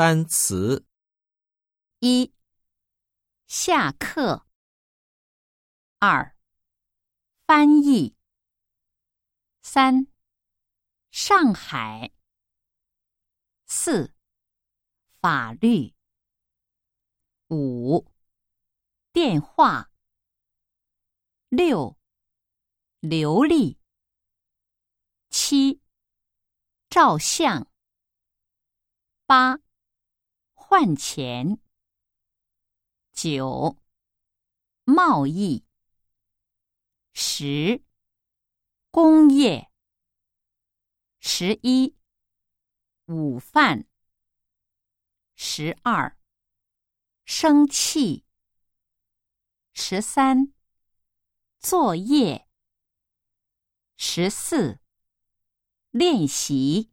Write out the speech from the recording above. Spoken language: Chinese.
单词一、下课。二、翻译。三、上海。四、法律。五、电话。六、流利。七、照相。八、换钱。九、贸易。十、工业。十一、午饭。十二、生气。十三、作业。十四、练习。